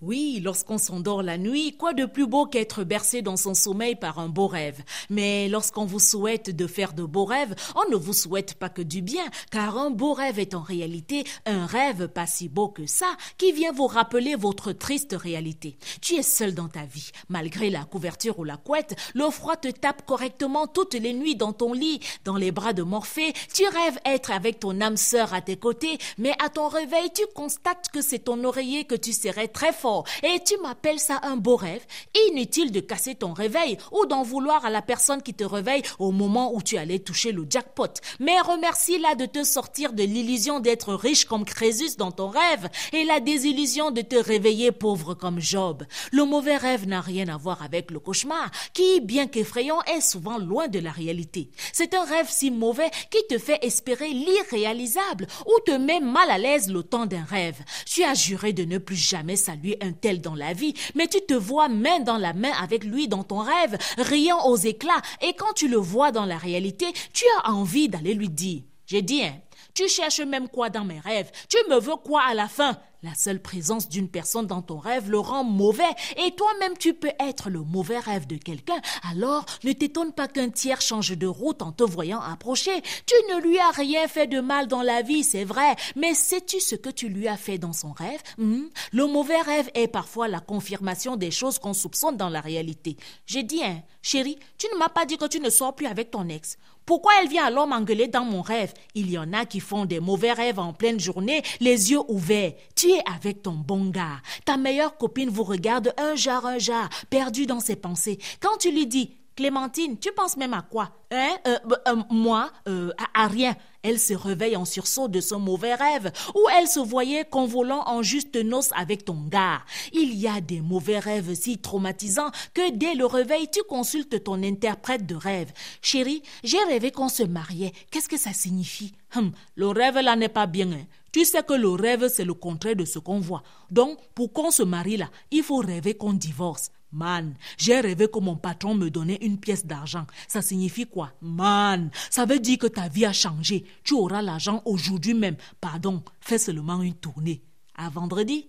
Oui, lorsqu'on s'endort la nuit, quoi de plus beau qu'être bercé dans son sommeil par un beau rêve. Mais lorsqu'on vous souhaite de faire de beaux rêves, on ne vous souhaite pas que du bien, car un beau rêve est en réalité un rêve pas si beau que ça, qui vient vous rappeler votre triste réalité. Tu es seul dans ta vie. Malgré la couverture ou la couette, le froid te tape correctement toutes les nuits dans ton lit, dans les bras de Morphée. Tu rêves être avec ton âme sœur à tes côtés, mais à ton réveil, tu constates que c'est ton oreiller que tu serais très fort et tu m'appelles ça un beau rêve? Inutile de casser ton réveil ou d'en vouloir à la personne qui te réveille au moment où tu allais toucher le jackpot. Mais remercie-la de te sortir de l'illusion d'être riche comme Crésus dans ton rêve et la désillusion de te réveiller pauvre comme Job. Le mauvais rêve n'a rien à voir avec le cauchemar qui, bien qu'effrayant, est souvent loin de la réalité. C'est un rêve si mauvais qui te fait espérer l'irréalisable ou te met mal à l'aise le temps d'un rêve. Tu as juré de ne plus jamais saluer un tel dans la vie, mais tu te vois main dans la main avec lui dans ton rêve, riant aux éclats, et quand tu le vois dans la réalité, tu as envie d'aller lui dire, j'ai dit, hein, tu cherches même quoi dans mes rêves Tu me veux quoi à la fin? La seule présence d'une personne dans ton rêve le rend mauvais et toi-même tu peux être le mauvais rêve de quelqu'un. Alors ne t'étonne pas qu'un tiers change de route en te voyant approcher. Tu ne lui as rien fait de mal dans la vie, c'est vrai, mais sais-tu ce que tu lui as fait dans son rêve? Hmm? Le mauvais rêve est parfois la confirmation des choses qu'on soupçonne dans la réalité. J'ai dit, hein, chérie, tu ne m'as pas dit que tu ne sors plus avec ton ex. Pourquoi elle vient alors m'engueuler dans mon rêve? Il y en a qui font des mauvais rêves en pleine journée, les yeux ouverts. Es avec ton bon gars. Ta meilleure copine vous regarde un jar un jar, perdu dans ses pensées. Quand tu lui dis Clémentine, tu penses même à quoi Hein? Euh, euh, Moi, euh, à, rien. Elle se réveille en sursaut de son mauvais rêve, où elle se voyait convolant en juste noces avec ton gars. Il y a des mauvais rêves si traumatisants que dès le réveil, tu consultes ton interprète de rêve. Chérie, j'ai rêvé qu'on se mariait. Qu'est-ce que ça signifie? Hum, Le rêve là n'est pas bien. Hein. Tu sais que le rêve, c'est le contraire de ce qu'on voit. Donc, pour qu'on se marie là, il faut rêver qu'on divorce. Man, j'ai rêvé que mon patron me donnait une pièce d'argent. Ça signifie quoi? Man, ça veut dire que ta vie a changé. Tu auras l'argent aujourd'hui même. Pardon, fais seulement une tournée. À vendredi.